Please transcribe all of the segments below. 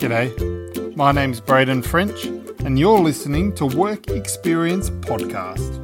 G'day, my name's Braden French, and you're listening to Work Experience Podcast.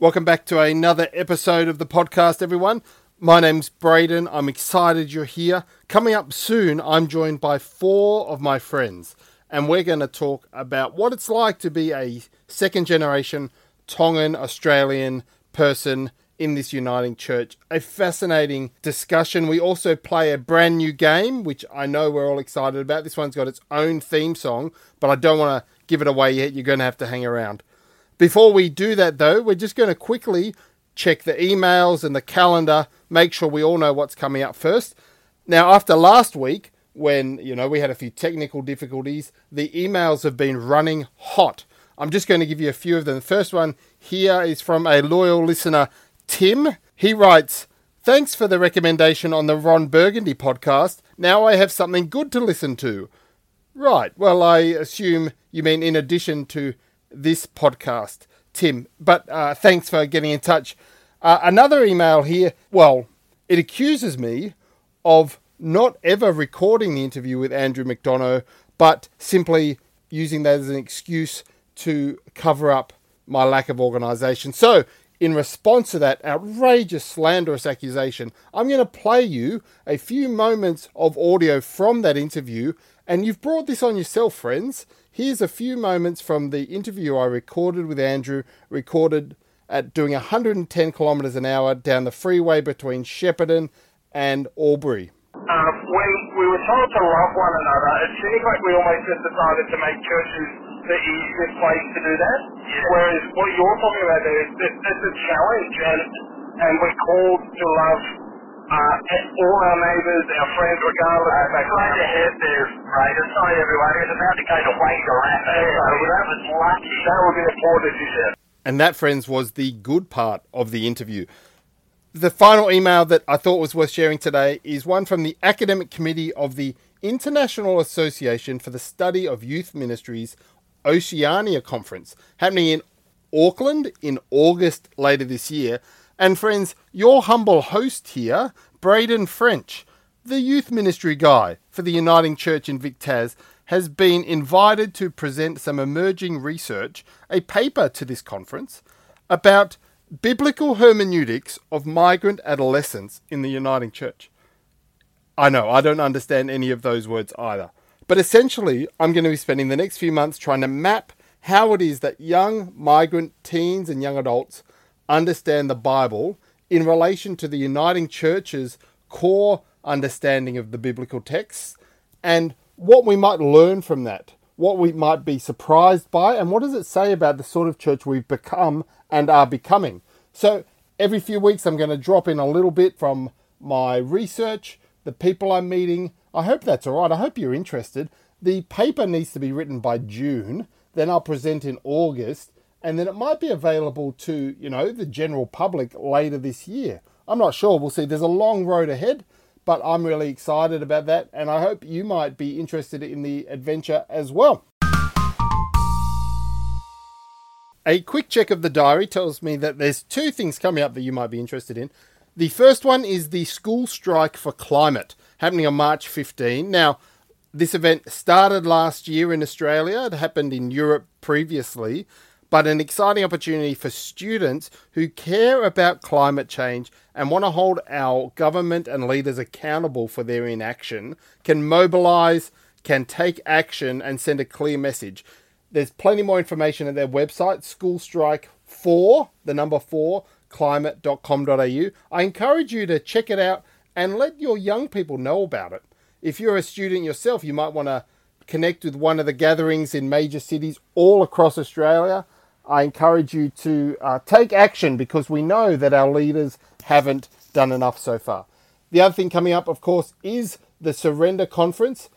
Welcome back to another episode of the podcast, everyone. My name's Braden. I'm excited you're here. Coming up soon, I'm joined by four of my friends, and we're going to talk about what it's like to be a second generation Tongan Australian person in this uniting church. A fascinating discussion. We also play a brand new game, which I know we're all excited about. This one's got its own theme song, but I don't want to give it away yet. You're going to have to hang around. Before we do that, though, we're just going to quickly check the emails and the calendar, make sure we all know what's coming up first. Now, after last week, when you know we had a few technical difficulties, the emails have been running hot. I'm just going to give you a few of them. The first one here is from a loyal listener, Tim. He writes, Thanks for the recommendation on the Ron Burgundy podcast. Now I have something good to listen to. Right. Well, I assume you mean in addition to this podcast. Tim. But uh, thanks for getting in touch. Uh, another email here. Well, it accuses me of not ever recording the interview with Andrew McDonough, but simply using that as an excuse to cover up my lack of organisation. So, in response to that outrageous slanderous accusation, I'm going to play you a few moments of audio from that interview. And you've brought this on yourself, friends. Here's a few moments from the interview I recorded with Andrew, recorded at doing 110 kilometres an hour down the freeway between Shepparton and Albury. Um, when we were told to love one another, it seems like we almost just decided to make churches the easiest place to do that. Yeah. Whereas what you're talking about there is this, it's a challenge, and and we're called to love uh, all our neighbours, our friends, regardless of their Straight ahead there, right? It's not everyone. It's about to go to Wangaratta. Yeah, so that was lucky. That was an important decision. And that, friends, was the good part of the interview. The final email that I thought was worth sharing today is one from the Academic Committee of the International Association for the Study of Youth Ministries Oceania Conference, happening in Auckland in August later this year. And friends, your humble host here, Braden French, the youth ministry guy for the Uniting Church in Vic-Tas, has been invited to present some emerging research, a paper to this conference, about biblical hermeneutics of migrant adolescents in the Uniting Church. I know, I don't understand any of those words either. But essentially, I'm going to be spending the next few months trying to map how it is that young migrant teens and young adults understand the Bible in relation to the Uniting Church's core understanding of the biblical texts and what we might learn from that, what we might be surprised by, and what does it say about the sort of church we've become and are becoming. So, every few weeks, I'm going to drop in a little bit from my research, the people I'm meeting. I hope that's all right. I hope you're interested. The paper needs to be written by June, then I'll present in August, and then it might be available to, you know, the general public later this year. I'm not sure. We'll see. There's a long road ahead, but I'm really excited about that, and I hope you might be interested in the adventure as well. A quick check of the diary tells me that there's two things coming up that you might be interested in. The first one is the School Strike for Climate, happening on March 15. Now, this event started last year in Australia, it happened in Europe previously, but an exciting opportunity for students who care about climate change and want to hold our government and leaders accountable for their inaction can mobilize, can take action, and send a clear message. There's plenty more information at their website, School Strike 4, the number 4, climate.com.au. I encourage you to check it out and let your young people know about it. If you're a student yourself, you might want to connect with one of the gatherings in major cities all across Australia. I encourage you to uh, take action because we know that our leaders haven't done enough so far. The other thing coming up, of course, is the Surrender Conference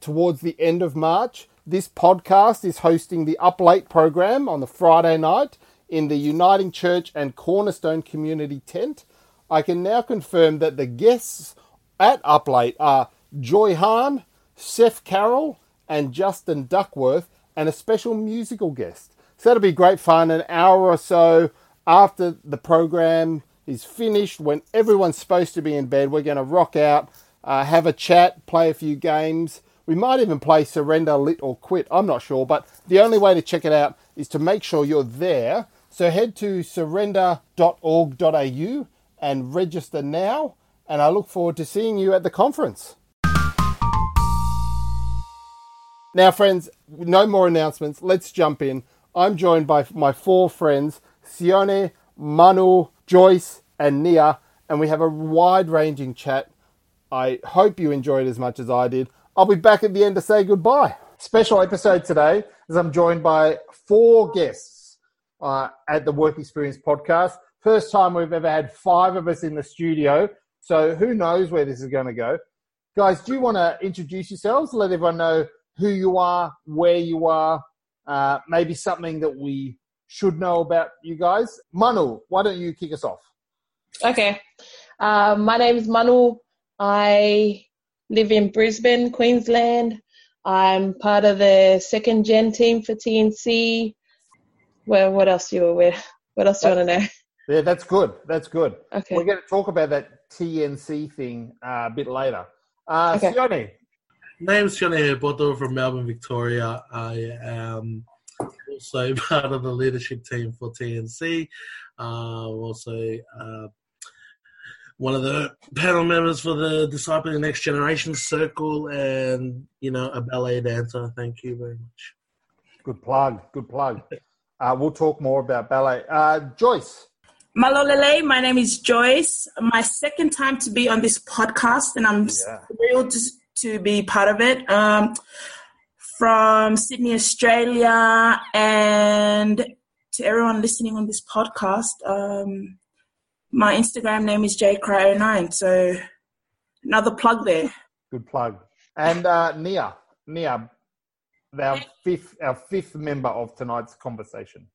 towards the end of March. This podcast is hosting the Up Late program on the Friday night in the Uniting Church and Cornerstone Community tent. I can now confirm that the guests at Up Late are Joy Hahn, Seth Carroll, and Justin Duckworth, and a special musical guest. So that'll be great fun. An hour or so after the program is finished, when everyone's supposed to be in bed, we're going to rock out, uh, have a chat, play a few games. We might even play Surrender, Lit, or Quit. I'm not sure, but the only way to check it out is to make sure you're there. So head to surrender.org.au and register now. And I look forward to seeing you at the conference. Now, friends, no more announcements. Let's jump in. I'm joined by my four friends, Sione, Manu, Joyce, and Nia, and we have a wide ranging chat. I hope you enjoyed as much as I did. I'll be back at the end to say goodbye. Special episode today as I'm joined by four guests uh, at the Work Experience podcast. First time we've ever had five of us in the studio, so who knows where this is going to go. Guys, do you want to introduce yourselves? Let everyone know who you are, where you are, uh, maybe something that we should know about you guys. Manu, why don't you kick us off? Okay. Uh, my name is Manu. I live in Brisbane, Queensland. I'm part of the second gen team for TNC. Well, what else you aware? What else do you want to know? Yeah, that's good. That's good. Okay. We're going to talk about that TNC thing uh, a bit later. Uh, Okay. Sione, name's Johnny Boto from Melbourne, Victoria. I am also part of the leadership team for TNC. Uh, also uh, one of the panel members for the Discipling Next Generation Circle, and you know a ballet dancer. Thank you very much. good plug. Good plug. Uh, we'll talk more about ballet. Uh, Joyce, Malolele, my name is Joyce. My second time to be on this podcast, and I'm Yeah. thrilled to, to be part of it. Um, from Sydney, Australia, and to everyone listening on this podcast, um, my Instagram name is jcry09. So another plug there. good plug. And uh, Nia, Nia, our fifth, our fifth member of tonight's conversation.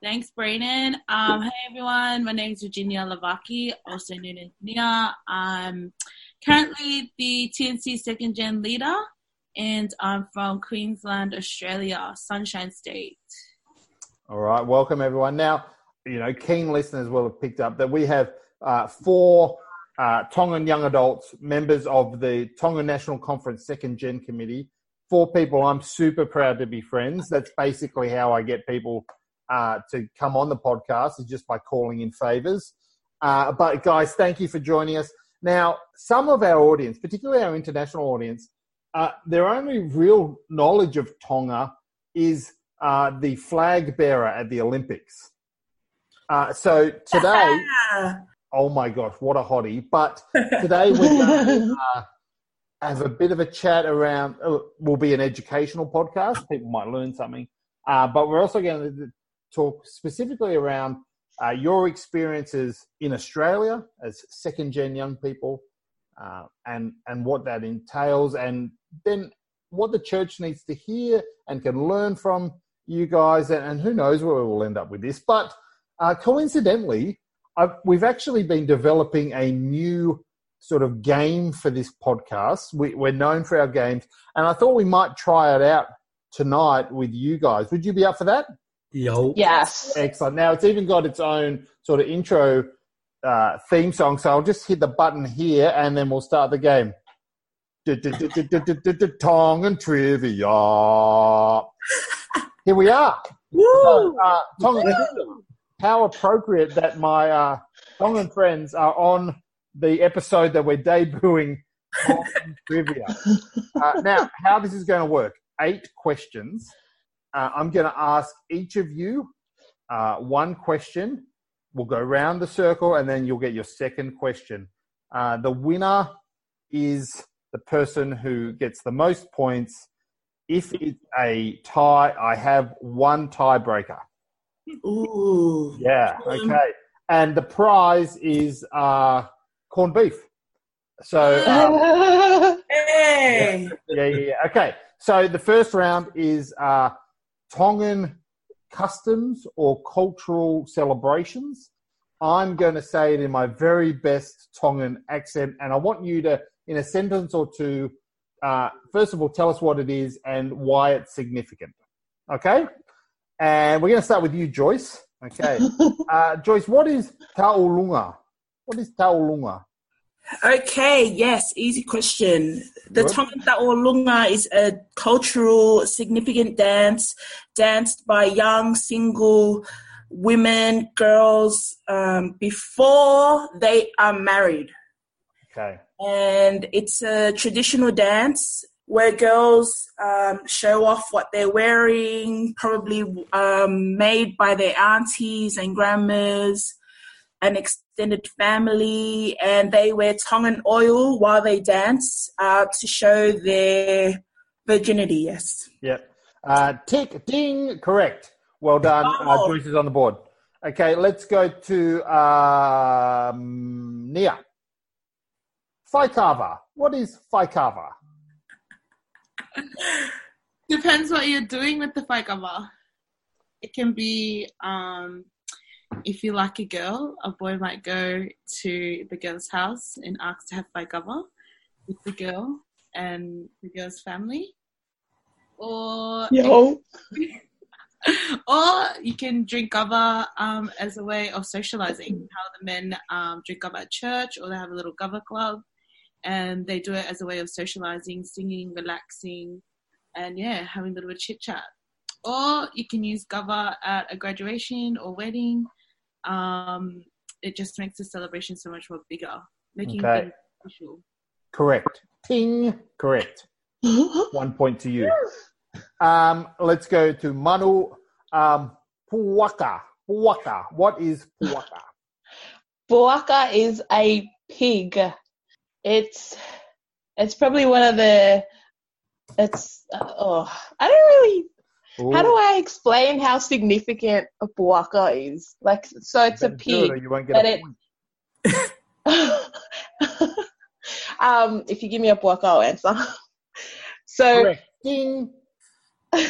Thanks, Braden. Um, hey everyone, my name is Virginia Lavaki, also known as Nia. I'm currently the TNC second gen leader, and I'm from Queensland, Australia, Sunshine State. All right, welcome everyone. Now, you know, keen listeners will have picked up that we have uh, four uh, Tongan young adults, members of the Tongan National Conference Second Gen Committee. Four people I'm super proud to be friends. That's basically how I get people uh, to come on the podcast, is just by calling in favors. Uh, but guys, thank you for joining us. Now, some of our audience, particularly our international audience, uh, their only real knowledge of Tonga is uh, the flag bearer at the Olympics. Uh, so today, oh my gosh, what a hottie! But today we're going to uh, have a bit of a chat around. Uh, will be an educational podcast. People might learn something, uh, but we're also going to talk specifically around uh, your experiences in Australia as second gen young people, uh, and and what that entails, and then what the church needs to hear and can learn from you guys, and, and who knows where we'll end up with this. But uh, coincidentally, I've, we've actually been developing a new sort of game for this podcast. We, we're known for our games, and I thought we might try it out tonight with you guys. Would you be up for that? Yo. Yes. Excellent. Now it's even got its own sort of intro uh, theme song, so I'll just hit the button here, and then we'll start the game. Tongan trivia. Here we are. Woo! Uh, Tongan, how appropriate that my uh, Tongan friends are on the episode that we're debuting Tongan trivia. Uh, now, how this is going to work? Eight questions. Uh, I'm going to ask each of you uh, one question. We'll go round the circle, and then you'll get your second question. Uh, the winner is the person who gets the most points. If it's a tie, I have one tiebreaker. Ooh. Yeah, okay. And the prize is uh, corned beef. So, um, Hey! yeah, yeah, yeah. Okay. So the first round is uh, Tongan customs or cultural celebrations. I'm going to say it in my very best Tongan accent, and I want you to in a sentence or two. Uh, first of all, tell us what it is and why it's significant. Okay? And we're going to start with you, Joyce. Okay. Uh, Joyce, what is taulunga? What is taulunga? Okay, yes, easy question. The Good. Tongan Ta'olunga is a cultural significant dance danced by young single women, girls, um, before they are married. Okay. And it's a traditional dance where girls um, show off what they're wearing, probably um, made by their aunties and grandmas an extended family, and they wear tongue and oil while they dance uh, to show their virginity. Yes. Yep. Uh, tick, ding, correct. Well done. Uh, Oh. Joyce is on the board. Okay, let's go to um, Nia. Faikava. What is Faikava? Depends what you're doing with the faikava. It can be um, if you like a girl, a boy might go to the girl's house and ask to have faikava with the girl and the girl's family. Or Yo. or you can drink kava um, as a way of socializing. How the men um, drink kava at church, or they have a little kava club, and they do it as a way of socializing, singing, relaxing, and yeah, having a little bit of chit chat. Or you can use kava at a graduation or wedding. Um, it just makes the celebration so much more bigger, making Okay. things official. Correct. Ting, correct. One point to you. Um, let's go to Manu. Um, puaka. Puaka. What is puaka? Boaka is a pig. It's it's probably one of the it's uh, oh I don't really how do I explain how significant a boaka is? Like so it's a it pig. You won't get but a it- point. um if you give me a boaka I'll answer. so Ding.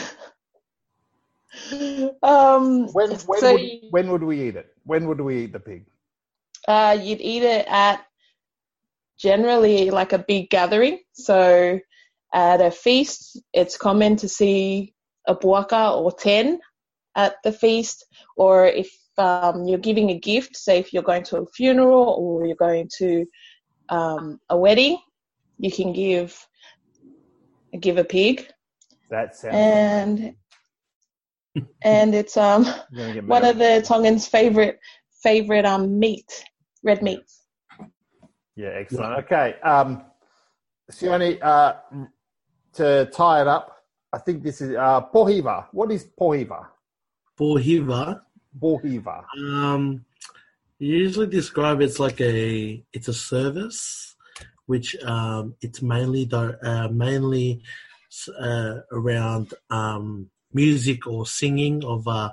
um When, when, so would, you- when would we eat it? When would we eat the pig? Uh, you'd eat it at generally like a big gathering. So at a feast, it's common to see a buaka or 10 at the feast. Or if um, you're giving a gift, say if you're going to a funeral or you're going to um, a wedding, you can give give a pig, That sounds. and and it's um You're gonna get one of the Tongans' favorite favorite um meat, red meat. Yeah, excellent. Okay. Um, Sione, uh, to tie it up, I think this is uh, pohiva. What is pohiva? Pohiva, Pohiva. um, usually describe it's like a it's a service, which um, it's mainly uh, mainly uh, around um, music or singing of uh,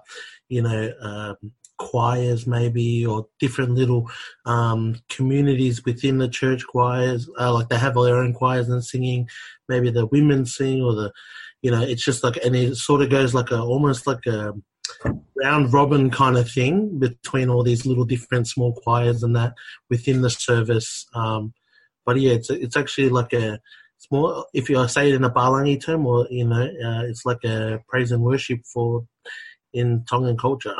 you know um, choirs maybe or different little um, communities within the church choirs. Uh, like they have their own choirs and singing. Maybe the women sing or the you know it's just like and it sort of goes like a almost like a round robin kind of thing between all these little different small choirs and that within the service. Um, but yeah, it's it's actually like a it's more if you say it in a Palangi term, or you know, uh, it's like a praise and worship for in Tongan culture.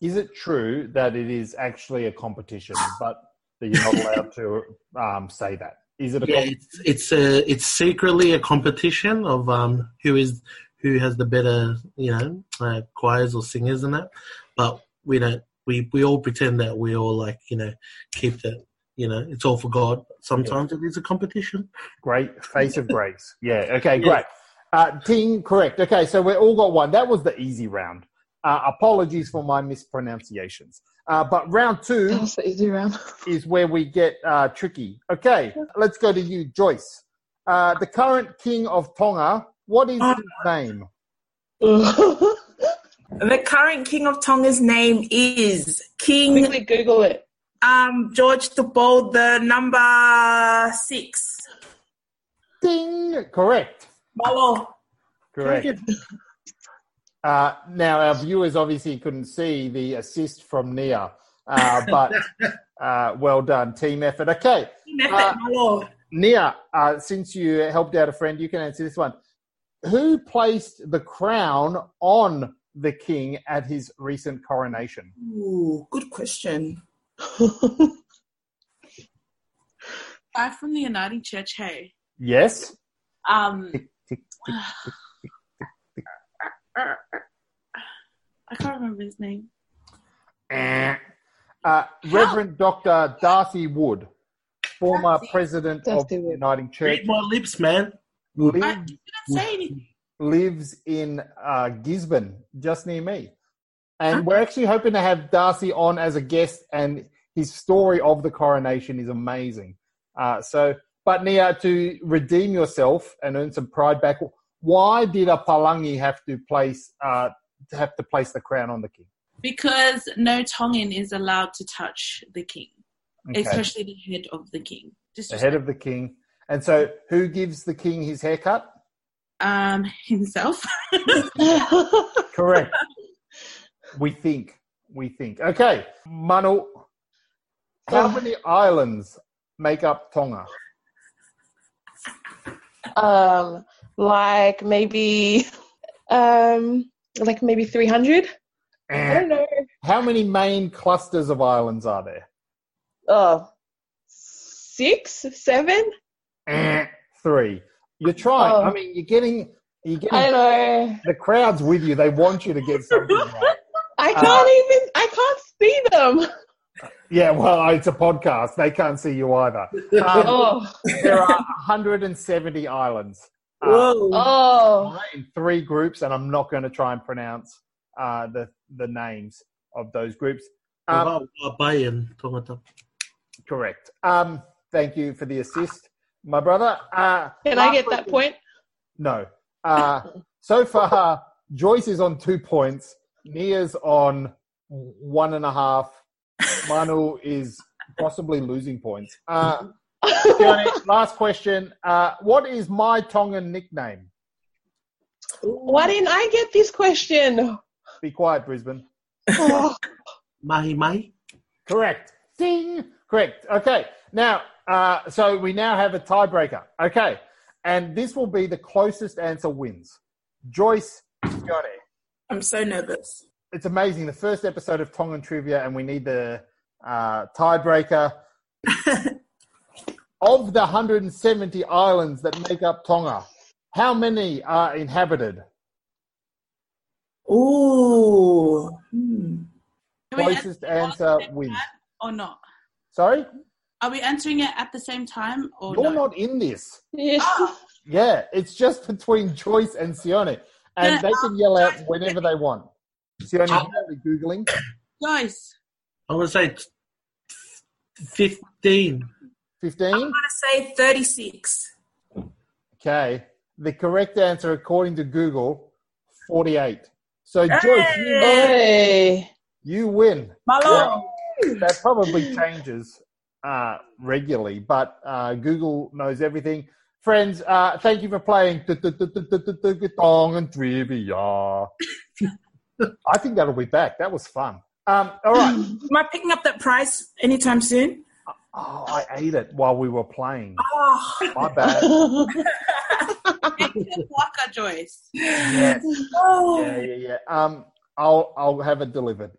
Is it true that it is actually a competition, but that you're not allowed to um, say that? Is it a Yeah, it's it's a it's secretly a competition of um who is who has the better you know uh, choirs or singers and that, but we don't we we all pretend that we all like you know keep that you know it's all for God. Sometimes it is a competition. Great face of grace. Yeah. Okay. Yeah. Great. Uh, Ting, correct. Okay, so we all got one. That was the easy round. Uh, apologies for my mispronunciations. Uh, but round two easy round. is where we get uh, tricky. Okay, let's go to you, Joyce. Uh, the current king of Tonga. What is his name? The current king of Tonga's name is King Quickly Google it. um, George the Bold, the number six. Ding. Correct. Malo. Correct. Uh, now, our viewers obviously couldn't see the assist from Nia, uh, but uh, well done, team effort. Okay, Team effort, Uh, Malo. Nia, uh, since you helped out a friend, you can answer this one. Who placed the crown on the king at his recent coronation? Ooh, good question. Guy from the Uniting Church, hey. Yes. Um, Tick, tick, tick. I can't remember his name. Eh. Uh, Reverend Dr. Darcy Wood, former Darcy. president of the Wood. Uniting Church, Read my lips, man. I lives, didn't say anything. lives in uh, Gisborne, just near me. And we're actually hoping to have Darcy on as a guest, and his story of the coronation is amazing. Uh, so, but Nia, to redeem yourself and earn some pride back, why did a Palangi have to place uh, have to place the crown on the king? Because no Tongan is allowed to touch the king, Okay. especially the head of the king. the head of the king. And so, who gives the king his haircut? um himself. Correct. we think. We think. Okay, Manu. How many islands make up Tonga? um, like maybe, um, like maybe 300? I don't know. How many main clusters of islands are there? Oh, six, seven? Three. You're trying. Oh. I mean, you're getting. You're I know. The crowd's with you. They want you to get something right. I Uh, can't even, I can't see them. Yeah, well, it's a podcast. They can't see you either. Um, Oh, there are 170 islands. Uh, Whoa. oh. in three groups, and I'm not going to try and pronounce uh, the the names of those groups. Um, Bayan, tongata. correct. Um, thank you for the assist, my brother. Uh, Can I get that point? No. Uh, so far, Joyce is on two points. Nia's on one and a half. Manu is possibly losing points. Uh, Johnny, last question. Uh, what is my Tongan nickname? Why didn't I get this question? Be quiet, Brisbane. Oh, Mahi Mahi. Correct. Ding. Correct. Okay. Now, uh, so we now have a tiebreaker. Okay. And this will be the closest answer wins. Joyce, Johnny. I'm so nervous. It's amazing. The first episode of Tongan Trivia, and we need the uh, tiebreaker. of the 170 islands that make up Tonga, how many are inhabited? Ooh. Hmm. Closest answering all at the answer same wins. Or not? Sorry? Are we answering it at the same time or You're no? not in this. yeah. Yeah, it's just between Joyce and Sione. And Yeah. they can yell out whenever they want. Sione, you're probably Googling. Guys, I'm going to say 15. 15? I'm going to say 36. Okay. The correct answer, according to Google, 48. So, Joyce, you, Hey. you win. Malo. That probably changes uh, regularly, but uh, Google knows everything. Friends, uh, thank you for playing Tongan Trivia. I think that'll be back. That was fun. Um, all right. Am I picking up that prize anytime soon? Oh, I ate it while we were playing. Oh, My bad. make it Waka Joyce. Yes. oh. Yeah, yeah, yeah. Um, I'll I'll have it delivered.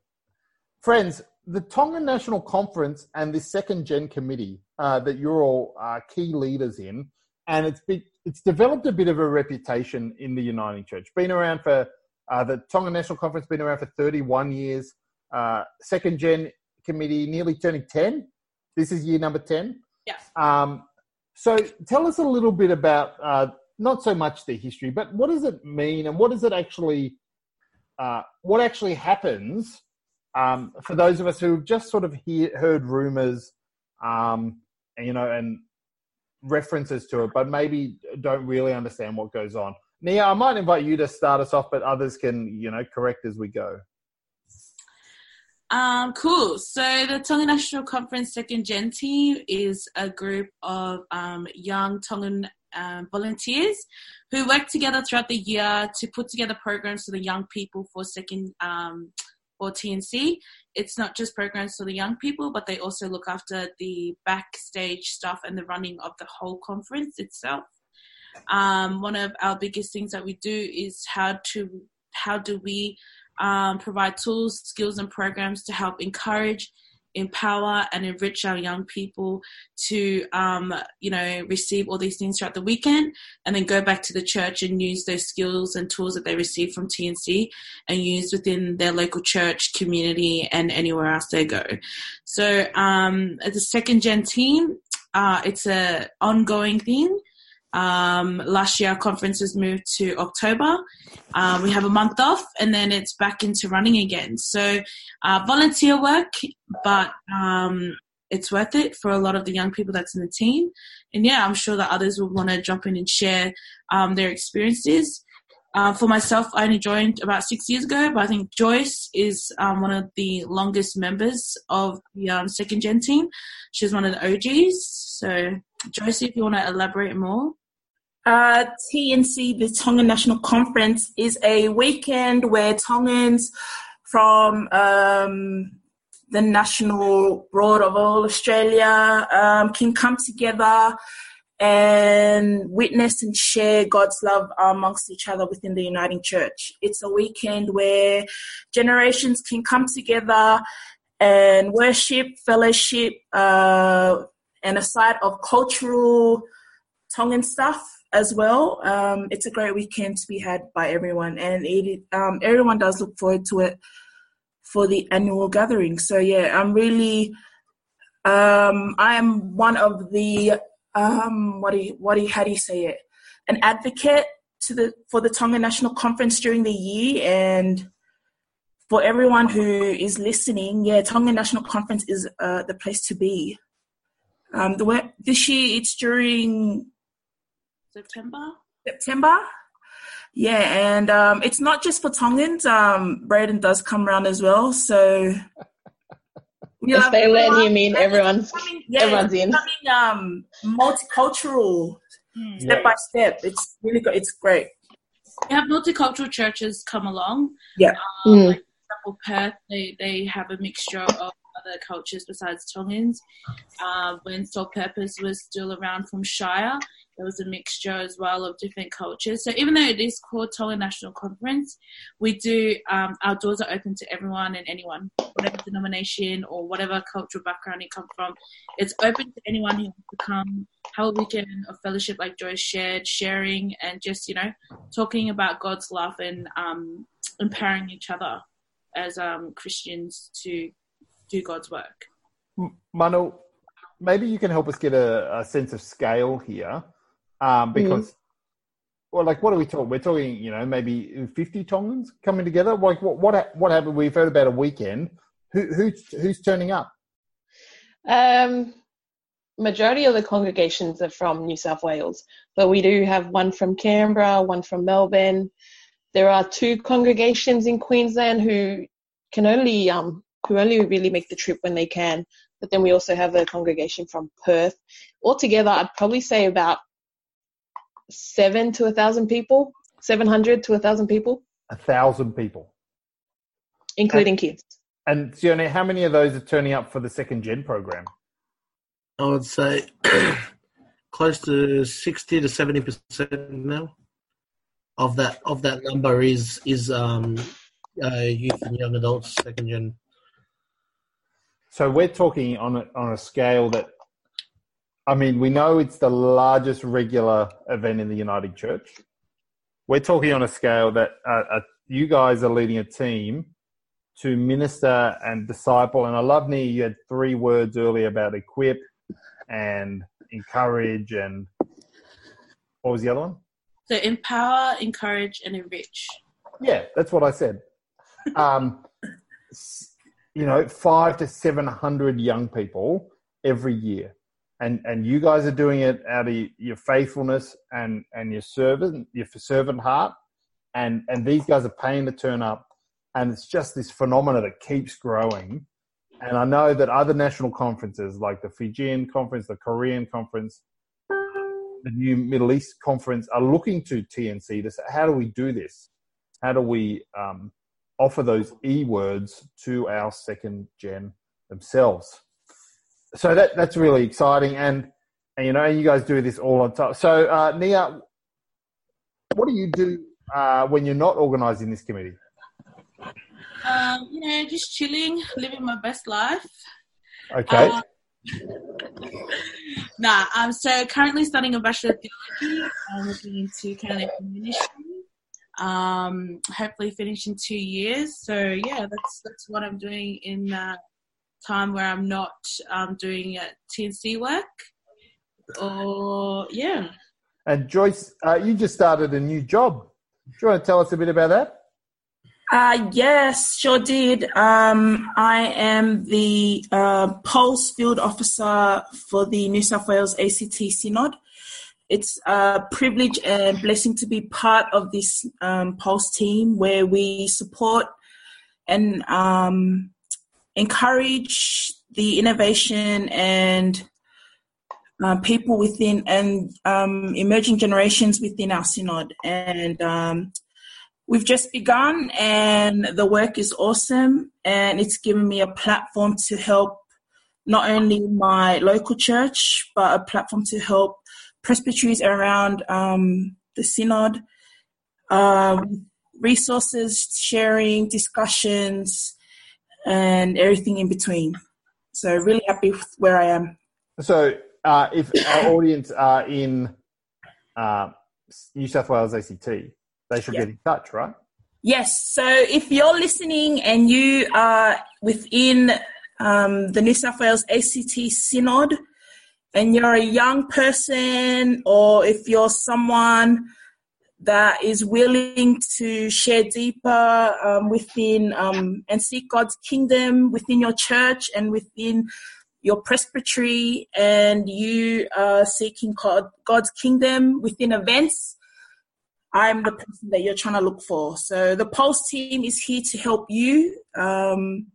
Friends, the Tongan National Conference and the Second Gen Committee uh, that you're all uh, key leaders in, and it's big, it's developed a bit of a reputation in the Uniting Church. Been around for uh, the Tongan National Conference, been around for 31 years. Uh, Second Gen Committee nearly turning 10. This is year number 10. Yeah. Um, so tell us a little bit about uh, not so much the history, but what does it mean and what does it actually, uh, what actually happens um, for those of us who've just sort of hear, heard rumors, um, and, you know, and references to it, but maybe don't really understand what goes on. Nia, I might invite you to start us off, but others can, you know, correct as we go. Um, cool. So the Tongan National Conference Second Gen Team is a group of um, young Tongan um, volunteers who work together throughout the year to put together programs for the young people for second um, for TNC. It's not just programs for the young people, but they also look after the backstage stuff and the running of the whole conference itself. Um, one of our biggest things that we do is how to how do we um, provide tools, skills, and programs to help encourage empower and enrich our young people to um, you know receive all these things throughout the weekend and then go back to the church and use those skills and tools that they receive from tnc and use within their local church community and anywhere else they go. So um, as a second gen team uh, it's a ongoing thing um, last year, our conference was moved to October. Um, we have a month off, and then it's back into running again. So, uh, volunteer work, but um, it's worth it for a lot of the young people that's in the team. And yeah, I'm sure that others will want to jump in and share um, their experiences. Uh, for myself, I only joined about six years ago, but I think Joyce is um, one of the longest members of the um, second gen team. She's one of the OGs. So, Joyce, if you want to elaborate more. Uh, TNC, the Tongan National Conference, is a weekend where Tongans from um, the national broad of all Australia um, can come together and witness and share God's love amongst each other within the Uniting Church. It's a weekend where generations can come together and worship, fellowship, uh, and a side of cultural Tongan stuff as well. Um, it's a great weekend to be had by everyone, and it, um, everyone does look forward to it for the annual gathering. So yeah, I'm really, um, I am one of the um, what do you, what do you, how do you say it? An advocate to the for the Tonga National Conference during the year, and for everyone who is listening, yeah, Tonga National Conference is uh, the place to be. Um, the this year it's during September. September. Yeah, and um, it's not just for Tongans. Um, Braden does come around as well, so. If they let him in, everyone's coming, yeah, everyone's in. Coming, um, multicultural, mm. step yeah. by step. It's really good. It's great. We have multicultural churches come along. Yeah. Um, mm. Like, for example, Perth, they, they have a mixture of other cultures besides Tongans. Uh, when Sole Purpose was still around from Shire, there was a mixture as well of different cultures. So even though it is called Tonga National Conference, we do um, our doors are open to everyone and anyone, whatever denomination or whatever cultural background you come from. It's open to anyone who wants to come, have a weekend of fellowship like Joyce shared, sharing and just you know talking about God's love and um, empowering each other as um, Christians to do God's work. Manu, maybe you can help us get a, a sense of scale here um, because, mm. well, like, what are we talking? We're talking, you know, maybe 50 Tongans coming together. Like, what what, what happened? We've heard about a weekend. Who, who's who's turning up? Um, majority of the congregations are from New South Wales, but we do have one from Canberra, one from Melbourne. There are two congregations in Queensland who can only um who only really make the trip when they can. But then we also have a congregation from Perth. Altogether, I'd probably say about seven to a thousand people, 700 to a thousand people. A thousand people. Including and, kids. And Sione, how many of those are turning up for the second gen program? I would say close to 60 to 70% now of that of that number is is um uh, youth and young adults second gen so we're talking on a, on a scale that I mean, we know it's the largest regular event in the Uniting Church. We're talking on a scale that uh, uh, you guys are leading a team to minister and disciple. And I love, Nia, you had three words earlier about equip and encourage and what was the other one? So empower, encourage, and enrich. Yeah, that's what I said. Um, you know, five to 700 young people every year and and you guys are doing it out of your faithfulness and and your servant your servant heart. And and these guys are paying to turn up. And it's just this phenomena that keeps growing. And i know that other national conferences like the fijian conference the korean conference the new middle east conference are looking to tnc to say how do we do this? How do we um, offer those e words to our second gen themselves. So that that's really exciting, and, and you know you guys do this all on time. So uh, Nia, what do you do uh, when you're not organising this committee? Um, you know, just chilling, living my best life. Okay. Uh, nah, I'm so currently studying a Bachelor of Theology. I'm looking into Catholic ministry. Um, hopefully finish in two years. So yeah, that's that's what I'm doing in that time where I'm not um, doing uh, TNC work. Or yeah. And Joyce, uh, you just started a new job. Do you want to tell us a bit about that? Uh, yes, sure did. Um, I am the uh, Pulse Field Officer for the New South Wales ACT Synod. It's a privilege and blessing to be part of this um, Pulse team where we support and um, encourage the innovation and uh, people within and um, emerging generations within our synod. And um, we've just begun, and the work is awesome, and it's given me a platform to help not only my local church, but a platform to help presbyteries around um, the synod. Um, resources sharing, discussions, and everything in between. So really happy with where I am. So, uh, if our audience are in uh, New South Wales ACT, they should Yeah. get in touch, right? Yes. So if you're listening and you are within um, the New South Wales ACT Synod and you're a young person or if you're someone that is willing to share deeper um, within um, and seek God's kingdom within your church and within your presbytery and you are seeking God, God's kingdom within events, I'm the person that you're trying to look for. So the Pulse team is here to help you, um,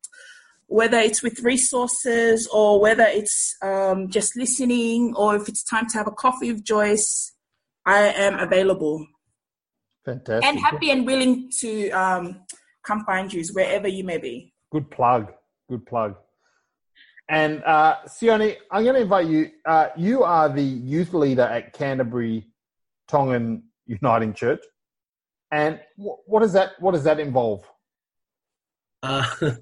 whether it's with resources or whether it's um, just listening or if it's time to have a coffee with Joyce. I am available Fantastic. and happy and willing to um, come find you wherever you may be. Good plug. Good plug. And uh, Sione, I'm going to invite you. Uh, you are the youth leader at Canterbury Tongan Uniting Church, and wh- what does that what does that involve? Uh,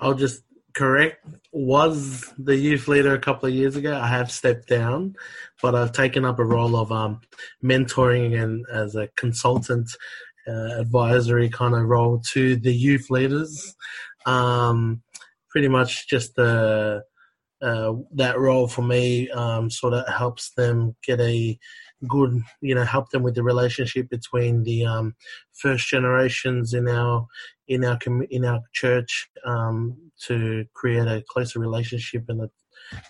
I'll just correct. Was the youth leader a couple of years ago? I have stepped down, but I've taken up a role of um, mentoring and as a consultant, uh, advisory kind of role to the youth leaders. Um, pretty much just the uh, that role for me um, sort of helps them get a good, you know, help them with the relationship between the um, first generations in our in our commu- in our church um, to create a closer relationship and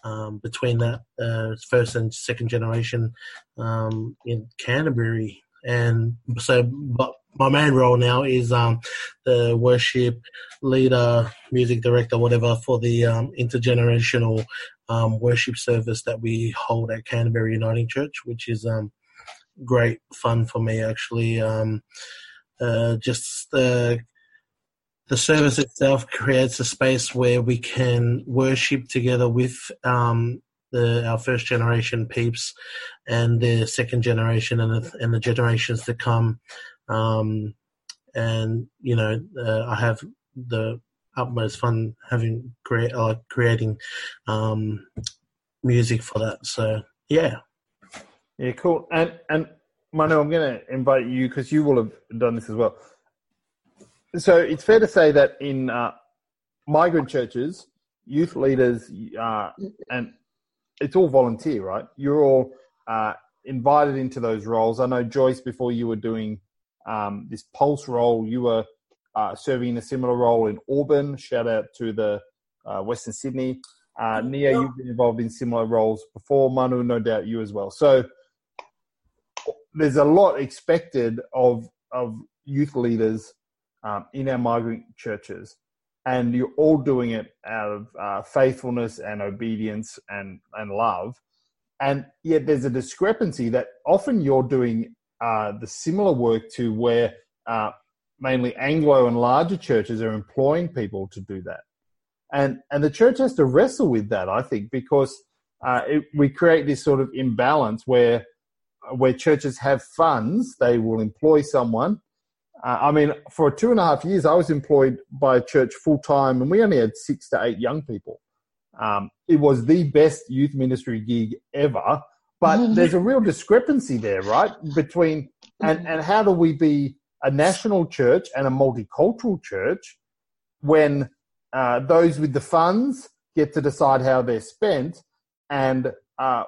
um, between that uh, first and second generation um, in Canterbury. And so, but my main role now is um, the worship leader, music director, whatever, for the um, intergenerational um, worship service that we hold at Canterbury Uniting Church, which is um, great fun for me actually. Um, uh, just the the service itself creates a space where we can worship together with um, the, our first generation peeps and the second generation and the, and the generations to come. Um, and you know, uh, I have the utmost fun having create uh, creating um, music for that. So yeah, Yeah, cool. And and Manu, I'm going to invite you because you will have done this as well. So it's fair to say that in uh, migrant churches, youth leaders, uh, and it's all volunteer, right? You're all uh, invited into those roles. I know Joyce, before you were doing um, this pulse role, you were uh, serving in a similar role in Auburn. Shout out to the uh, Western Sydney. Uh, Nia, you've been involved in similar roles before. Manu, no doubt you as well. So there's a lot expected of of youth leaders um, in our migrant churches, and you're all doing it out of uh, faithfulness and obedience and and love. And yet, there's a discrepancy that often you're doing uh, the similar work to where uh, mainly Anglo and larger churches are employing people to do that. And, and the church has to wrestle with that, I think, because uh, it, we create this sort of imbalance where, where churches have funds, they will employ someone. Uh, I mean, for two and a half years, I was employed by a church full time, and we only had six to eight young people. Um, it was the best youth ministry gig ever, but there's a real discrepancy there, right? Between and and how do we be a national church and a multicultural church when uh, those with the funds get to decide how they're spent, and uh,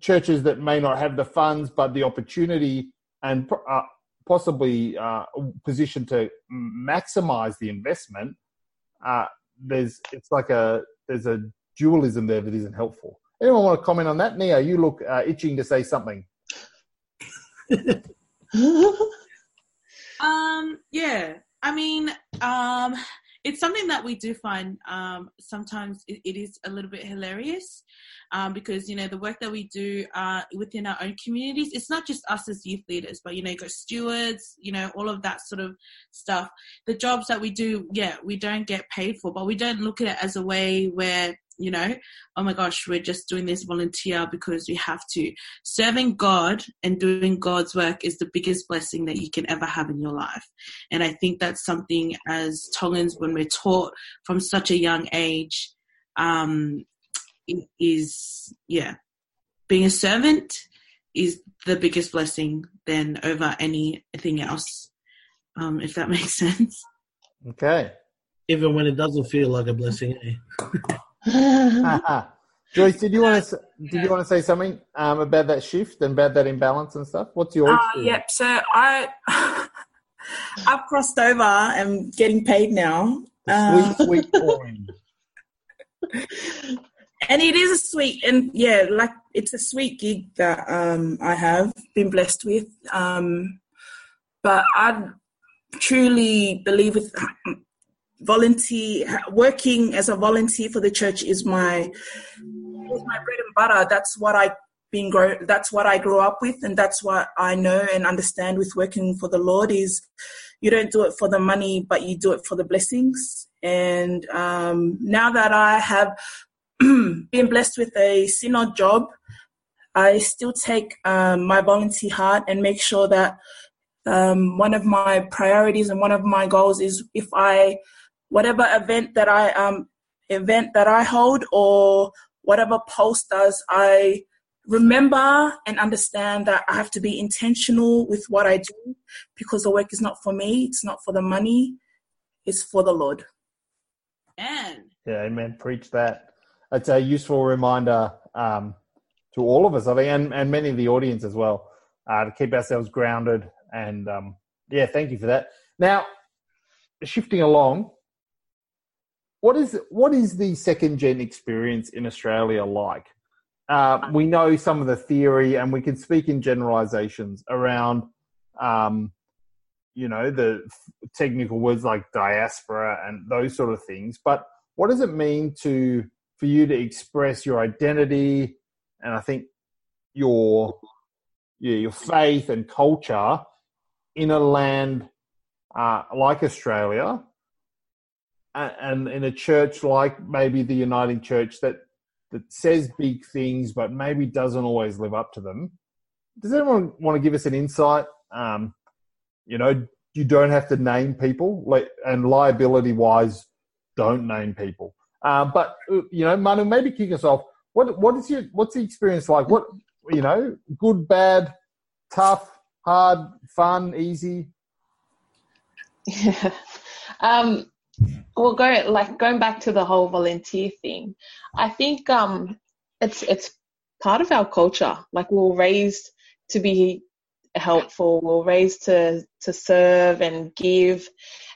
churches that may not have the funds but the opportunity and uh, possibly uh, position to maximize the investment, uh, there's it's like a there's a dualism there that isn't helpful. Anyone want to comment on that? Nia, you look uh, itching to say something. um, yeah. I mean, um, it's something that we do find um, sometimes it, it is a little bit hilarious um, because you know the work that we do uh, within our own communities it's not just us as youth leaders but you know you got stewards you know all of that sort of stuff the jobs that we do yeah we don't get paid for but we don't look at it as a way where you know, oh my gosh, we're just doing this volunteer because we have to. Serving God and doing God's work is the biggest blessing that you can ever have in your life. And I think that's something as Tongans, when we're taught from such a young age, um, is, yeah, being a servant is the biggest blessing than over anything else, um, if that makes sense. Okay. Even when it doesn't feel like a blessing. Eh? Joyce, did you want to did you want to say something um, about that shift and about that imbalance and stuff? What's your uh, yep. So I I've crossed over. and getting paid now. The sweet, um, sweet coin. and it is a sweet and yeah, like it's a sweet gig that um, I have been blessed with. Um, but I truly believe with volunteer working as a volunteer for the church is my is my bread and butter. That's what i been grow that's what i grew up with and that's what i know and understand with working for the lord is you don't do it for the money but you do it for the blessings. And um, now that i have been blessed with a synod job i still take um, my volunteer heart and make sure that um, one of my priorities and one of my goals is if i whatever event that I um event that I hold or whatever post does, I remember and understand that I have to be intentional with what I do because the work is not for me, it's not for the money, it's for the Lord. Amen. Yeah, amen. Preach that. It's a useful reminder um, to all of us, I think, and, and many of the audience as well, uh, to keep ourselves grounded. And um, yeah, thank you for that. Now, shifting along, what is what is the second gen experience in Australia like? Uh, we know some of the theory, and we can speak in generalizations around, um, you know, the technical words like diaspora and those sort of things. But what does it mean to for you to express your identity and I think your yeah, your faith and culture in a land uh, like Australia and in a church like maybe the Uniting Church that that says big things but maybe doesn't always live up to them. Does anyone want to give us an insight? Um, you know, you don't have to name people, like, and liability wise, don't name people. Uh, but you know, Manu, maybe kick us off. What what is your what's the experience like? What you know, good, bad, tough, hard, fun, easy. Yeah. Um, well go like going back to the whole volunteer thing i think um it's it's part of our culture. Like we're raised to be helpful we're raised to to serve and give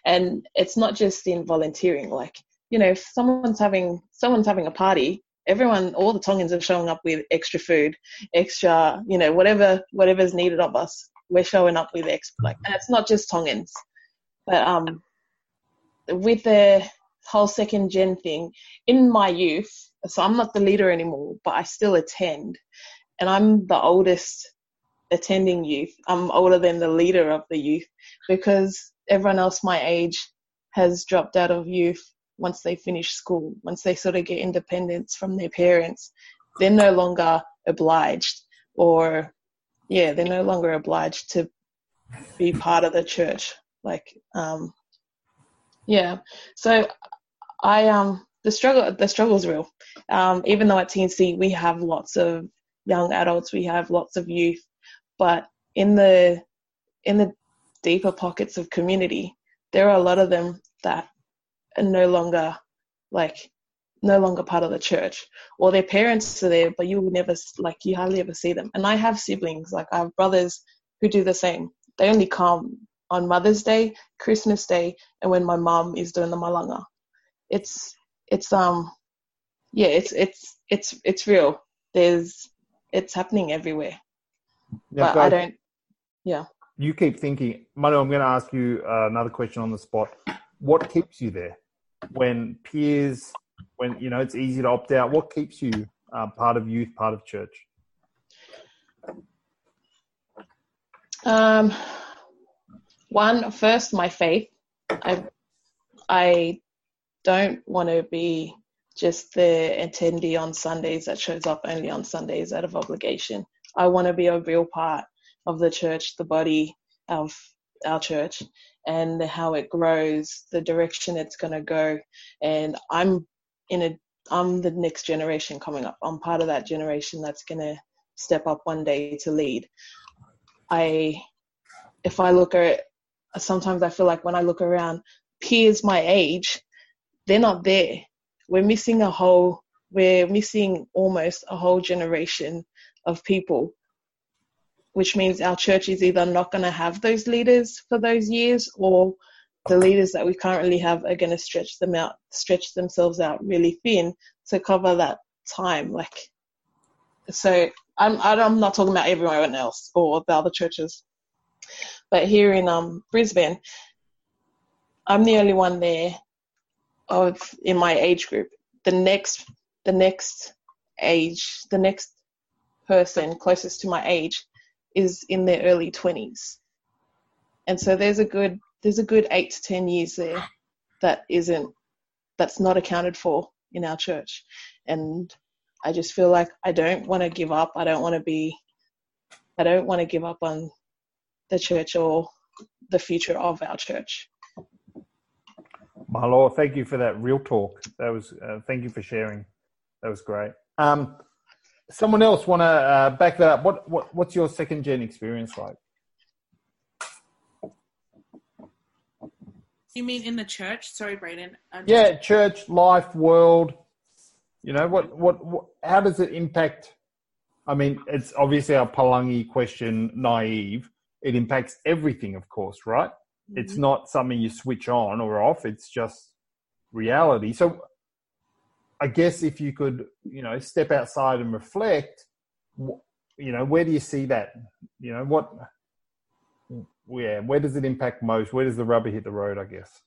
and it's not just in volunteering. Like you know if someone's having someone's having a party everyone all the tongans are showing up with extra food extra you know whatever whatever's needed of us we're showing up with extra like and it's not just tongans. But um with the whole second gen thing, in my youth, so I'm not the leader anymore, but I still attend, and I'm the oldest attending youth. I'm older than the leader of the youth because everyone else my age has dropped out of youth once they finish school, once they sort of get independence from their parents, they're no longer obliged or yeah, they're no longer obliged to be part of the church. Like, um, yeah. So I um the struggle the struggle is real. Um, even though at TNC we have lots of young adults, we have lots of youth, but in the in the deeper pockets of community, there are a lot of them that are no longer like no longer part of the church or their parents are there but you will never like you hardly ever see them and i have siblings like i have brothers who do the same they only come on mother's day christmas day and when my mom is doing the malanga it's it's um yeah it's it's it's it's real there's it's happening everywhere but i don't yeah You keep thinking, Manu. I'm going to ask you uh, another question on the spot. What keeps you there when peers, when you know it's easy to opt out? What keeps you uh, part of youth, part of church? Um, one, first, my faith. I, I don't want to be just the attendee on Sundays that shows up only on Sundays out of obligation. I want to be a real part of the church, the body of our church, and how it grows, the direction it's going to go. And I'm in a, I'm the next generation coming up. I'm part of that generation that's going to step up one day to lead. I, if I look at, sometimes I feel like when I look around, peers my age, they're not there. We're missing a whole, we're missing almost a whole generation of people, which means our church is either not going to have those leaders for those years or the leaders that we currently have are going to stretch them out, stretch themselves out really thin to cover that time. Like, so I'm I'm not talking about everyone else or the other churches, but here in um Brisbane, I'm the only one there of in my age group. The next the next age, the next person closest to my age is in their early twenties. And so there's a good there's a good eight to ten years there that isn't that's not accounted for in our church. And I just feel like I don't want to give up. I don't want to be I don't want to give up on the church or the future of our church. My lord, thank you for that real talk. That was uh, thank you for sharing. That was great. Um, someone else want to uh, back that up? What what what's your second gen experience like? You mean in the church? Sorry, Braden. I'm Yeah, church, life, world. You know what what, what how does it impact? I mean, it's obviously a Palangi question, naive. It impacts everything, of course, right? It's mm-hmm. not something you switch on or off. It's just reality. So, I guess if you could, you know, step outside and reflect, you know, where do you see that? You know, what? Yeah, where does it impact most? Where does the rubber hit the road? I guess.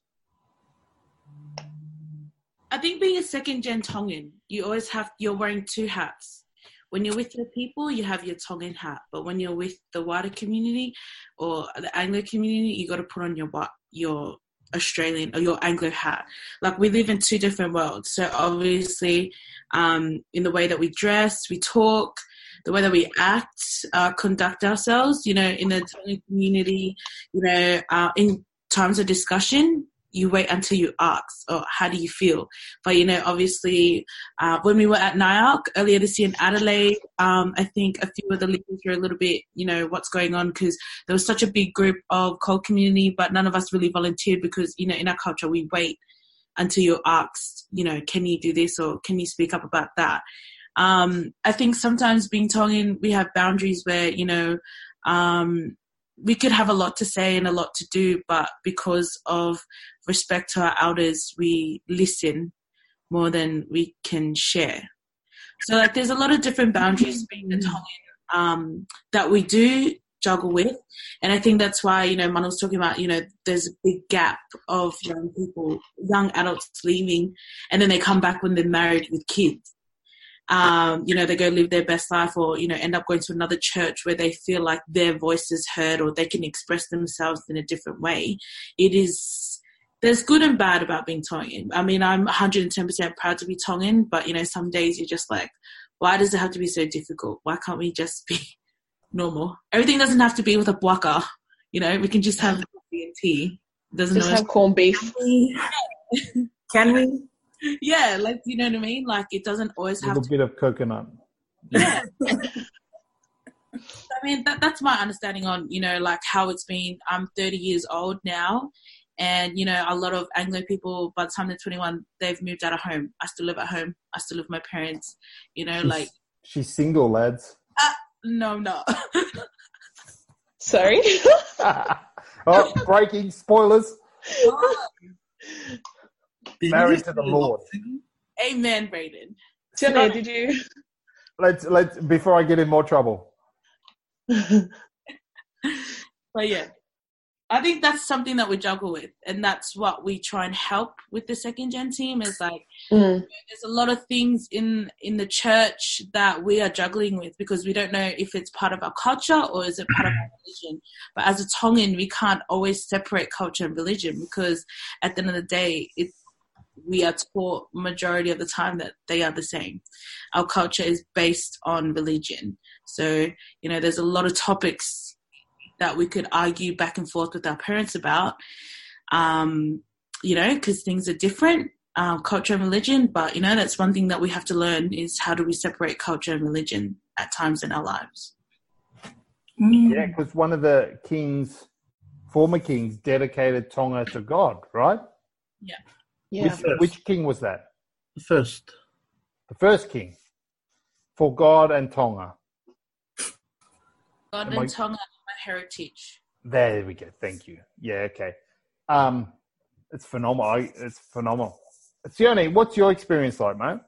I think being a second gen Tongan, you always have you're wearing two hats. When you're with your people, you have your tongue Tongan hat, but when you're with the wider community or the Anglo community, you got to put on your your Australian or your Anglo hat. Like we live in two different worlds. So obviously, um, in the way that we dress, we talk, the way that we act, uh, conduct ourselves, you know, in the community, you know, uh, in times of discussion, you wait until you ask, or how do you feel? But, you know, obviously, uh, when we were at NIARC earlier this year in Adelaide, um, I think a few of the leaders were a little bit, you know, what's going on because there was such a big group of CALD community, but none of us really volunteered because, you know, in our culture, we wait until you're asked, you know, can you do this or can you speak up about that? Um, I think sometimes being Tongan, we have boundaries where, you know, um, we could have a lot to say and a lot to do, but because of respect to our elders, we listen more than we can share. So, like, there's a lot of different boundaries being the Tongan um, that we do juggle with, and I think that's why you know Man was talking about you know there's a big gap of young people, young adults leaving, and then they come back when they're married with kids. Um, you know, they go live their best life or, you know, end up going to another church where they feel like their voice is heard or they can express themselves in a different way. It is, there's good and bad about being Tongan. I mean, I'm 110% proud to be Tongan, but, you know, some days you're just like, why does it have to be so difficult? Why can't we just be normal? Everything doesn't have to be with a puaka. You know, we can just have coffee and tea. Doesn't Just always- have corned beef. Can we? Yeah, like you know what I mean. Like it doesn't always A have little to. bit of coconut. Yeah. I mean, that, that's my understanding on you know like how it's been. I'm 30 years old now, and you know a lot of Anglo people by the time they're 21, they've moved out of home. I still live at home. I still live with my parents. You know, She's, like she's single, lads. Uh, no, I'm not. Sorry. oh, breaking spoilers. Did Married to the Lord. single? Amen, Braden. Jenna, did you? Let's let's before I get in more trouble. But yeah, I think that's something that we juggle with, and that's what we try and help with the second gen team. Is like Mm. there's a lot of things in in the church that we are juggling with because we don't know if it's part of our culture or is it part of our religion. But as a Tongan, we can't always separate culture and religion because at the end of the day, it we are taught majority of the time that they are the same. Our culture is based on religion, so you know there's a lot of topics that we could argue back and forth with our parents about. Um, you know, because things are different um, culture and religion. But you know, that's one thing that we have to learn is how do we separate culture and religion at times in our lives. Mm. Yeah, because one of the kings, former kings, dedicated Tonga to God, right? Yeah. Which, which king was that? The First, The first king for God and Tonga. God Am and I- Tonga are my heritage. There we go. Thank you. Yeah. Okay. Um, it's phenomenal. I- It's phenomenal. Sione, what's your experience like, mate?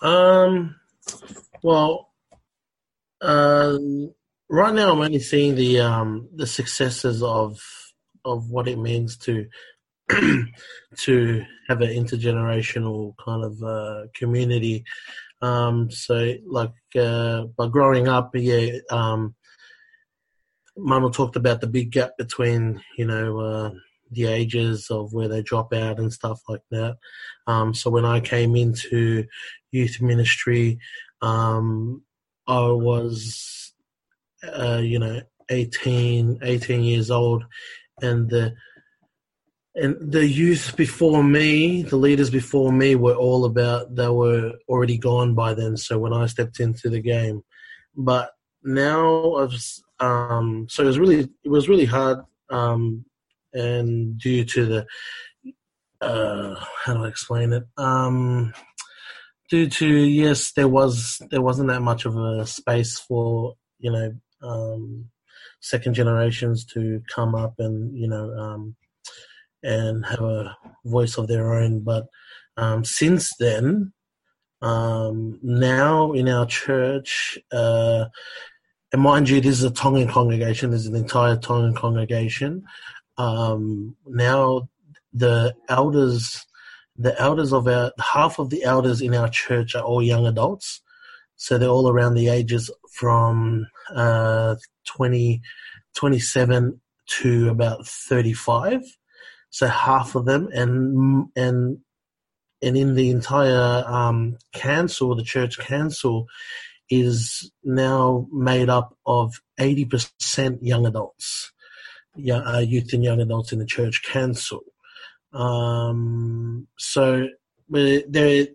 Um, well, uh, right now I'm only seeing the um the successes of of what it means to to have an intergenerational kind of uh, community. Um, so like uh, by growing up, yeah, um, talked about the big gap between you know uh, the ages of where they drop out and stuff like that. Um, so when I came into youth ministry, um, I was, uh, you know, 18, 18 years old, and the and the youth before me, the leaders before me, were all about. They were already gone by then. So when I stepped into the game, but now I've um, so it was really it was really hard um, and due to the uh, how do I explain it um, due to yes there was there wasn't that much of a space for you know um, second generations to come up and you know um, and have a voice of their own but um, since then um, now in our church uh, and mind you, this is a Tongan congregation. there's an entire Tongan congregation. Um, now, the elders, the elders of our half of the elders in our church are all young adults. So they're all around the ages from uh, 20, 27 to about 35. So half of them, and and and in the entire um, council, the church council, is now made up of 80% young adults, uh, youth and young adults in the church council. Um, so we're, they're,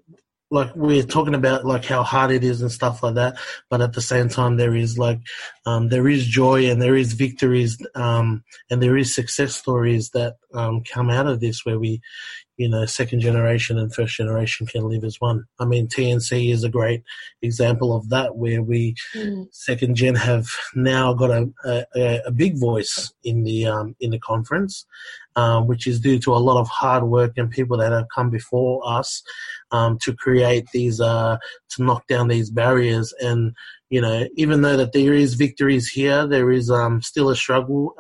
like we're talking about like how hard it is and stuff like that, but at the same time there is like um, there is joy and there is victories um, and there is success stories that um, come out of this where we, you know, second generation and first generation can live as one. I mean, TNC is a great example of that, where we Mm. second gen have now got a, a, a big voice in the um, in the conference, um, which is due to a lot of hard work and people that have come before us um, to create these uh, to knock down these barriers and you know even though that there is victories here there is um, still a struggle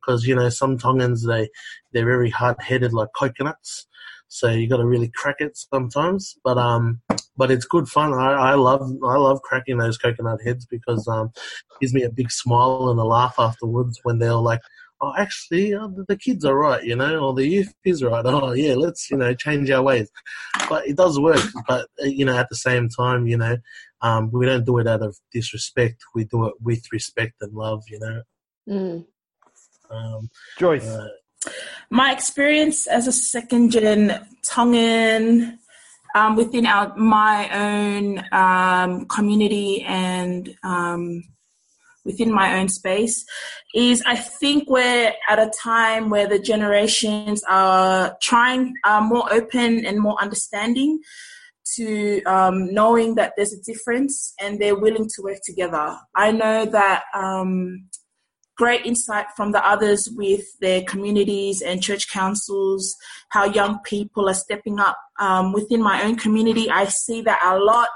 because you know some tongans they they're very hard headed like coconuts so you got to really crack it sometimes but um but it's good fun. I, I love I love cracking those coconut heads because um, gives me a big smile and a laugh afterwards when they're like, oh, actually, uh, the kids are right, you know, or the youth is right. Oh, yeah, let's, you know, change our ways. But it does work. But, uh, you know, at the same time, you know, um, we don't do it out of disrespect. We do it with respect and love, you know. Mm. Um, Joyce. uh, My experience as a second gen Tongan um, within our my own um, community and um, within my own space is I think we're at a time where the generations are trying are more open and more understanding to um, knowing that there's a difference and they're willing to work together. I know that um, great insight from the others with their communities and church councils, how young people are stepping up um, within my own community. I see that a lot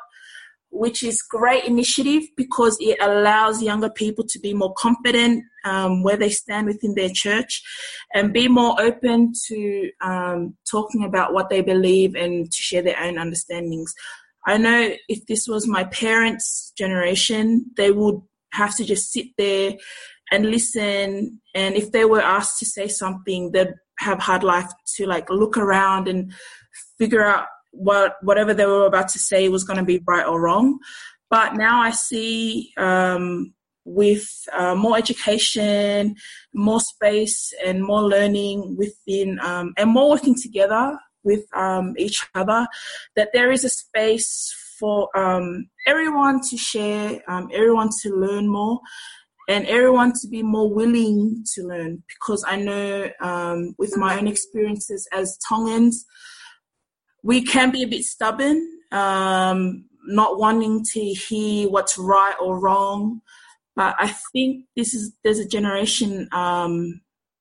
which is great initiative because it allows younger people to be more confident um, where they stand within their church and be more open to um, talking about what they believe and to share their own understandings. I know if this was my parents' generation, they would have to just sit there and listen. And if they were asked to say something, they'd have hard life to like look around and figure out what whatever they were about to say was going to be right or wrong. But now I see um, with uh, more education, more space, and more learning within, um, and more working together with um, each other, that there is a space for um, everyone to share, um, everyone to learn more, and everyone to be more willing to learn. Because I know um, with my own experiences as Tongans, we can be a bit stubborn, um, not wanting to hear what's right or wrong. But I think this is there's a generation. Um,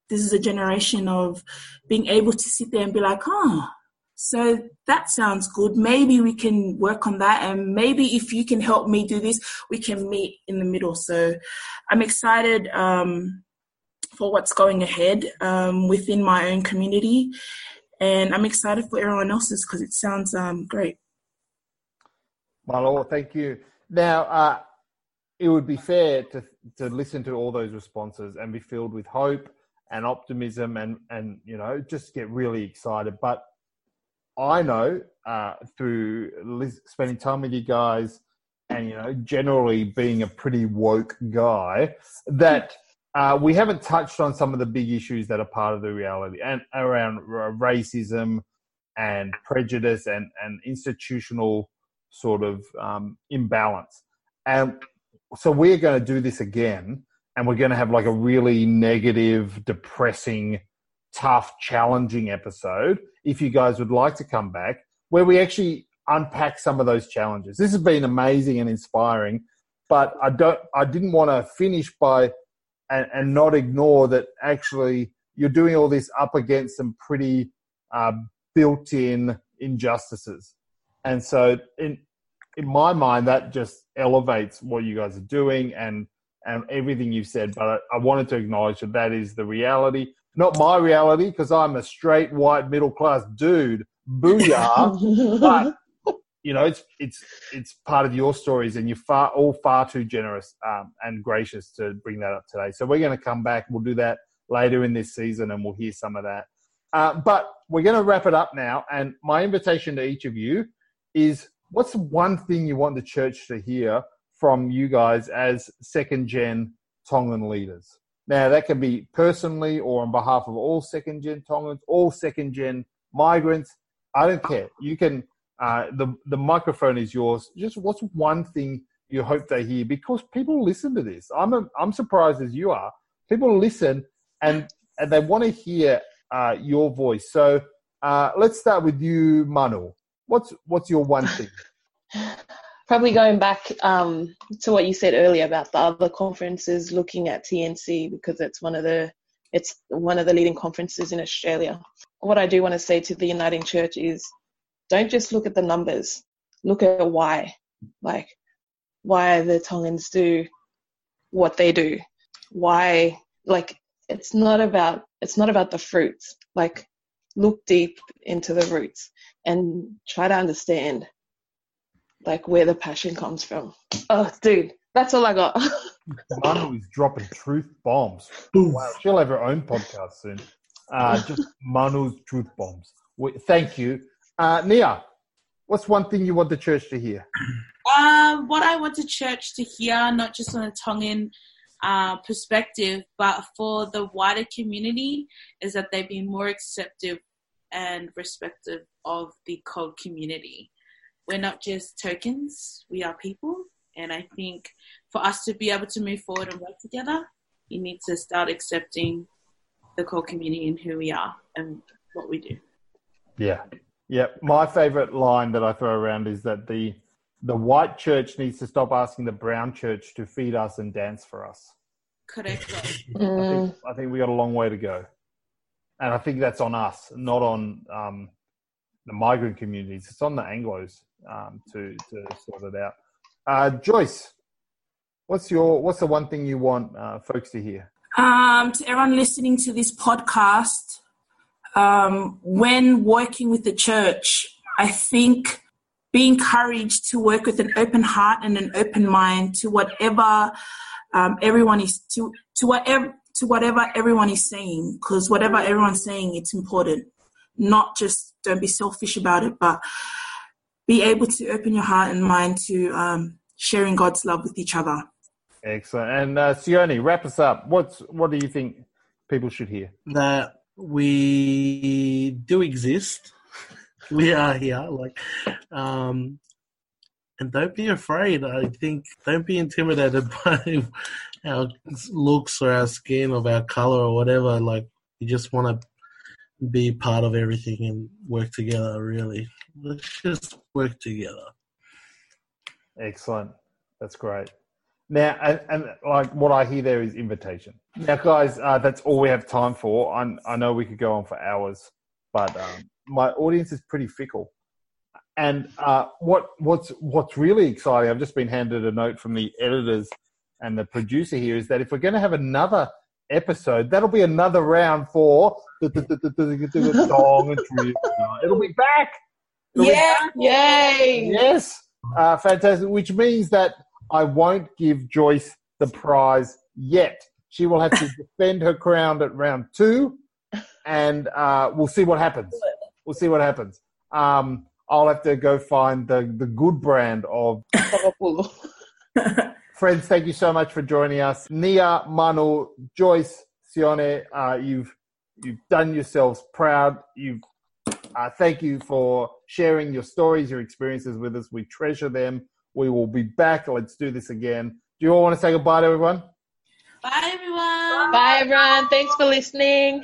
this is a generation of being able to sit there and be like, oh, so that sounds good. Maybe we can work on that, and maybe if you can help me do this, we can meet in the middle. So I'm excited um, for what's going ahead um, within my own community and I'm excited for everyone else's because it sounds um, great. My lord, thank you. Now, uh, it would be fair to to listen to all those responses and be filled with hope and optimism and and you know just get really excited. But I know uh, through spending time with you guys and you know generally being a pretty woke guy that uh, we haven't touched on some of the big issues that are part of the reality and around racism and prejudice and, and institutional sort of um, imbalance. And so we're going to do this again, and we're going to have like a really negative, depressing, tough, challenging episode. If you guys would like to come back, where we actually unpack some of those challenges. This has been amazing and inspiring, but I don't. I didn't want to finish by and, and not ignore that actually you're doing all this up against some pretty uh, built-in injustices. And so, in in my mind, that just elevates what you guys are doing and and everything you've said. But I, I wanted to acknowledge that that is the reality, not my reality, because I'm a straight white middle class dude. Booyah! but you know, it's it's it's part of your stories, and you're far all far too generous um, and gracious to bring that up today. So we're going to come back. We'll do that later in this season, and we'll hear some of that. Uh, but we're going to wrap it up now. And my invitation to each of you is: what's one thing you want the church to hear from you guys as second gen Tongan leaders? Now that can be personally or on behalf of all second gen Tongans, all second gen migrants. I don't care. You can uh, the the microphone is yours. Just what's one thing you hope they hear? Because people listen to this. I'm a, I'm surprised as you are. People listen and and they want to hear uh, your voice. So uh, let's start with you, Manu. What's what's your one thing? Probably going back um, to what you said earlier about the other conferences, looking at TNC because it's one of the it's one of the leading conferences in Australia. What I do want to say to the Uniting Church is don't just look at the numbers. Look at why. Like, why the Tongans do what they do. Why, like, it's not about, it's not about the fruits. Like, look deep into the roots and try to understand like where the passion comes from. Oh, dude, that's all I got. Manu is dropping truth bombs. Wow, she'll have her own podcast soon. Uh, just Manu's truth bombs. We, thank you. Uh, Nia, what's one thing you want the church to hear? Um, what I want the church to hear, not just on a Tongan uh, perspective, but for the wider community, is that they be more acceptive and respective of the CALD community. We're not just tokens, we are people. And I think for us to be able to move forward and work together, you need to start accepting the core community and who we are and what we do. Yeah. Yeah. My favorite line that I throw around is that the the white church needs to stop asking the brown church to feed us and dance for us. Correct. I think I think we got a long way to go. And I think that's on us, not on um, the migrant communities. It's on the Anglos um, to to sort it out. Uh, Joyce, what's your what's the one thing you want uh, folks to hear? Um, to everyone listening to this podcast, um, when working with the church, I think be encouraged to work with an open heart and an open mind to whatever um, everyone is to to whatever to whatever everyone is saying, because whatever everyone's saying, it's important. Not just don't be selfish about it, but be able to open your heart and mind to um, sharing God's love with each other. Excellent. And uh, Sione, wrap us up. What's what do you think people should hear? That we do exist. we are here. Like, um, and don't be afraid. I think don't be intimidated by our looks or our skin or our color or whatever. Like, you just want to be part of everything and work together. Really, let's just work together. Excellent. That's great. Now, and, and like what I hear there is invitation. Now, guys, uh, that's all we have time for. i I know we could go on for hours, but um, my audience is pretty fickle. And uh, what what's what's really exciting, I've just been handed a note from the editors and the producer here, is that if we're going to have another episode, that'll be another round for the, Tongan Trivia. It'll be back. It'll yeah, be back. yay! Yes, uh, fantastic. Which means that I won't give Joyce the prize yet. She will have to defend her crown at round two, and uh, we'll see what happens. We'll see what happens. Um, I'll have to go find the, the good brand of. Friends, thank you so much for joining us. Nia, Manu, Joyce, Sione, uh, you've you've done yourselves proud. You've uh, thank you for sharing your stories, your experiences with us. We treasure them. We will be back. Let's do this again. Do you all want to say goodbye to everyone? Bye, everyone. Bye, everyone. Thanks for listening.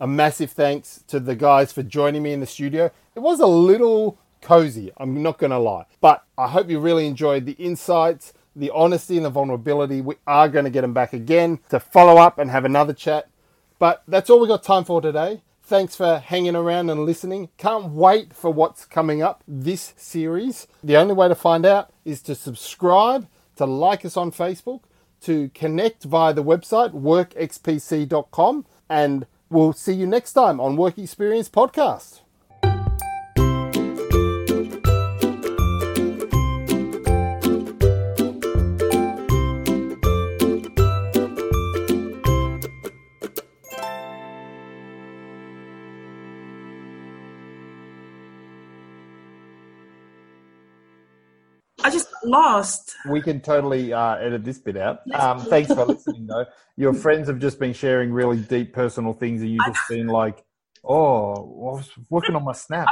A massive thanks to the guys for joining me in the studio. It was a little cozy, I'm not going to lie. But I hope you really enjoyed the insights, the honesty, and the vulnerability. We are going to get them back again to follow up and have another chat. But that's all we got time for today. Thanks for hanging around and listening. Can't wait for what's coming up this series. The only way to find out is to subscribe, to like us on Facebook, to connect via the website workxpc.com, and we'll see you next time on Work Experience Podcast. Lost. We can totally uh, edit this bit out. Um, thanks for listening, though. Your friends have just been sharing really deep personal things, and you've just been like, oh, I was working on my snaps.